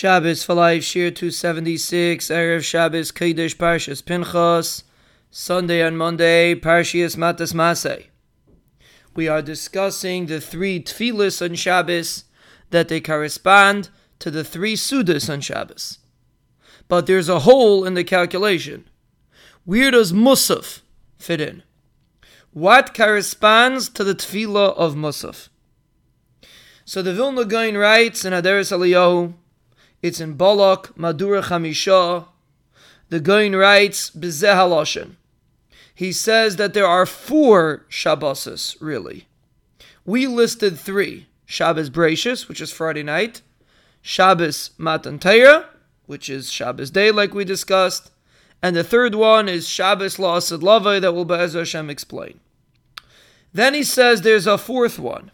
Shabbos for Life, Shiur 276, Erev Shabbos, Kiddush, Parshas Pinchas, Sunday and Monday, Parshias Matas Masei. We are discussing the three tefillas on Shabbos that they correspond to the three sudas on Shabbos. But there's a hole in the calculation. Where does Musaf fit in? What corresponds to the tefillah of Musaf? So the Vilna Gaon writes in Aderes Eliyahu, it's in Balak, Madura Chamisha. The Gaon writes, Bezeh Haloshen. He says that there are four Shabboses, really. We listed three. Shabbos Bereishis, which is Friday night. Shabbos Matan which is Shabbos day, like we discussed. And the third one is Shabbos La'asad Lavai, that will Be'ez Hashem explain. Then he says there's a fourth one.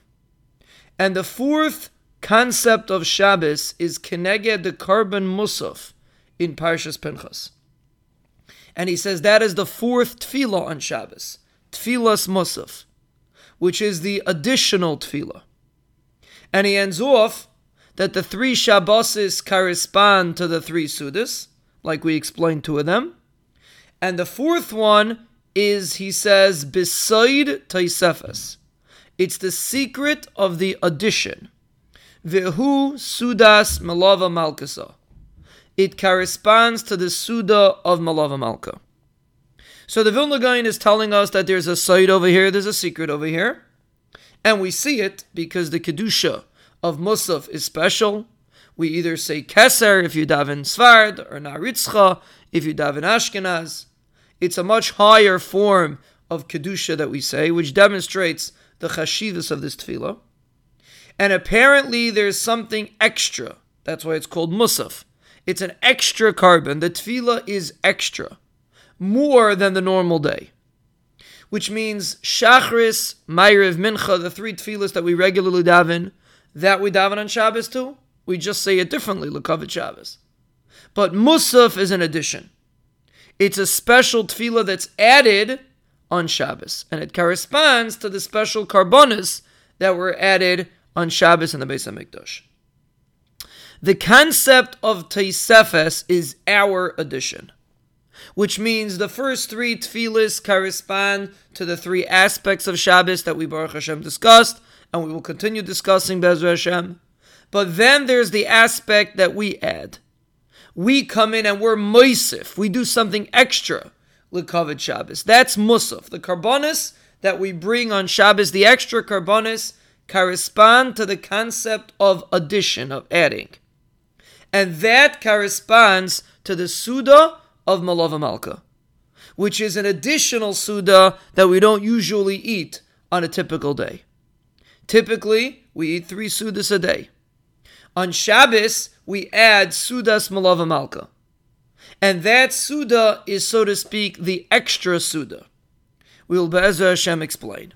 And the fourth concept of Shabbos is Keneged the Korban Musaf in Parshas Pinchas. And he says that is the fourth tefillah on Shabbos, Tefillas Musaf, which is the additional tefillah. And he ends off that the three Shabboses correspond to the three Sudas, like we explained two of them. And the fourth one is, he says, beside Taisefes. It's the secret of the addition. Vehu Sudas Malava Malkasa. It corresponds to the Suda of Malava Malka. So the Vilna Gaon is telling us that there's a side over here, there's a secret over here. And we see it because the Kedusha of Musaf is special. We either say Keser if you daven Sfard, or Naritzcha if you daven Ashkenaz. It's a much higher form of Kedusha that we say, which demonstrates the chashivas of this tefillah. And apparently there's something extra. That's why it's called musaf. It's an extra korban. The tefillah is extra. More than the normal day. Which means Shachris, Ma'ariv, Mincha, the three tefillahs that we regularly daven, that we daven on Shabbos too. We just say it differently, Lekavod Shabbos. But Musaf is an addition. It's a special tefillah that's added on Shabbos, and it corresponds to the special korbanos that were added on Shabbos in the Beis Hamikdash. The concept of Taisefes is our addition, which means the first three tefillas correspond to the three aspects of Shabbos that we Baruch Hashem discussed, and we will continue discussing Bezer Hashem. But then there's the aspect that we add. We come in and we're moisif. We do something extra. Lekavod Shabbos. That's Musaf. The korbanos that we bring on Shabbos, the extra korbanos, correspond to the concept of addition, of adding. And that corresponds to the Suda of Malava Malka, which is an additional Suda that we don't usually eat on a typical day. Typically, we eat three Sudas a day. On Shabbos, we add Sudas Malava Malka. And that Suda is, so to speak, the extra Suda. We will Be'ezer Hashem explain.